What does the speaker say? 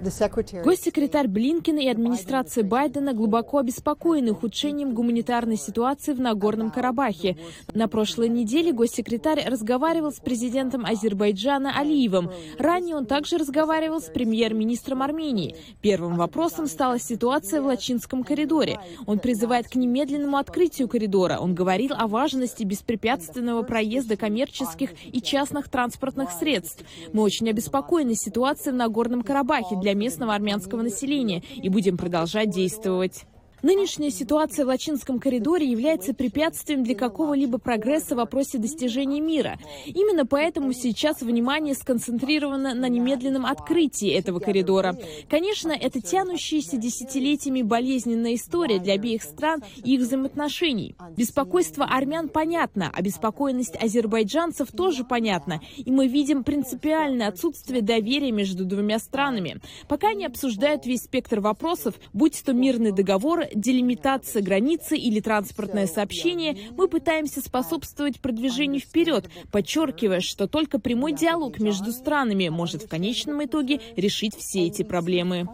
Госсекретарь Блинкин и администрация Байдена глубоко обеспокоены ухудшением гуманитарной ситуации в Нагорном Карабахе. На прошлой неделе госсекретарь разговаривал с президентом Азербайджана Алиевым. Ранее он также разговаривал с премьер-министром Армении. Первым вопросом стала ситуация в Лачинском коридоре. Он призывает к немедленному открытию коридора. Он говорил о важности беспрепятственного проезда коммерческих и частных транспортных средств. Мы очень обеспокоены ситуацией в Нагорном Карабахе для местного армянского населения и будем продолжать действовать. Нынешняя ситуация в Лачинском коридоре является препятствием для какого-либо прогресса в вопросе достижения мира. Именно поэтому сейчас внимание сконцентрировано на немедленном открытии этого коридора. Конечно, это тянущаяся десятилетиями болезненная история для обеих стран и их взаимоотношений. Беспокойство армян понятно, а беспокойность азербайджанцев тоже понятна. И мы видим принципиальное отсутствие доверия между двумя странами. Пока они обсуждают весь спектр вопросов, будь то мирный договор, делимитация границы или транспортное сообщение, мы пытаемся способствовать продвижению вперед, подчеркивая, что только прямой диалог между странами может в конечном итоге решить все эти проблемы.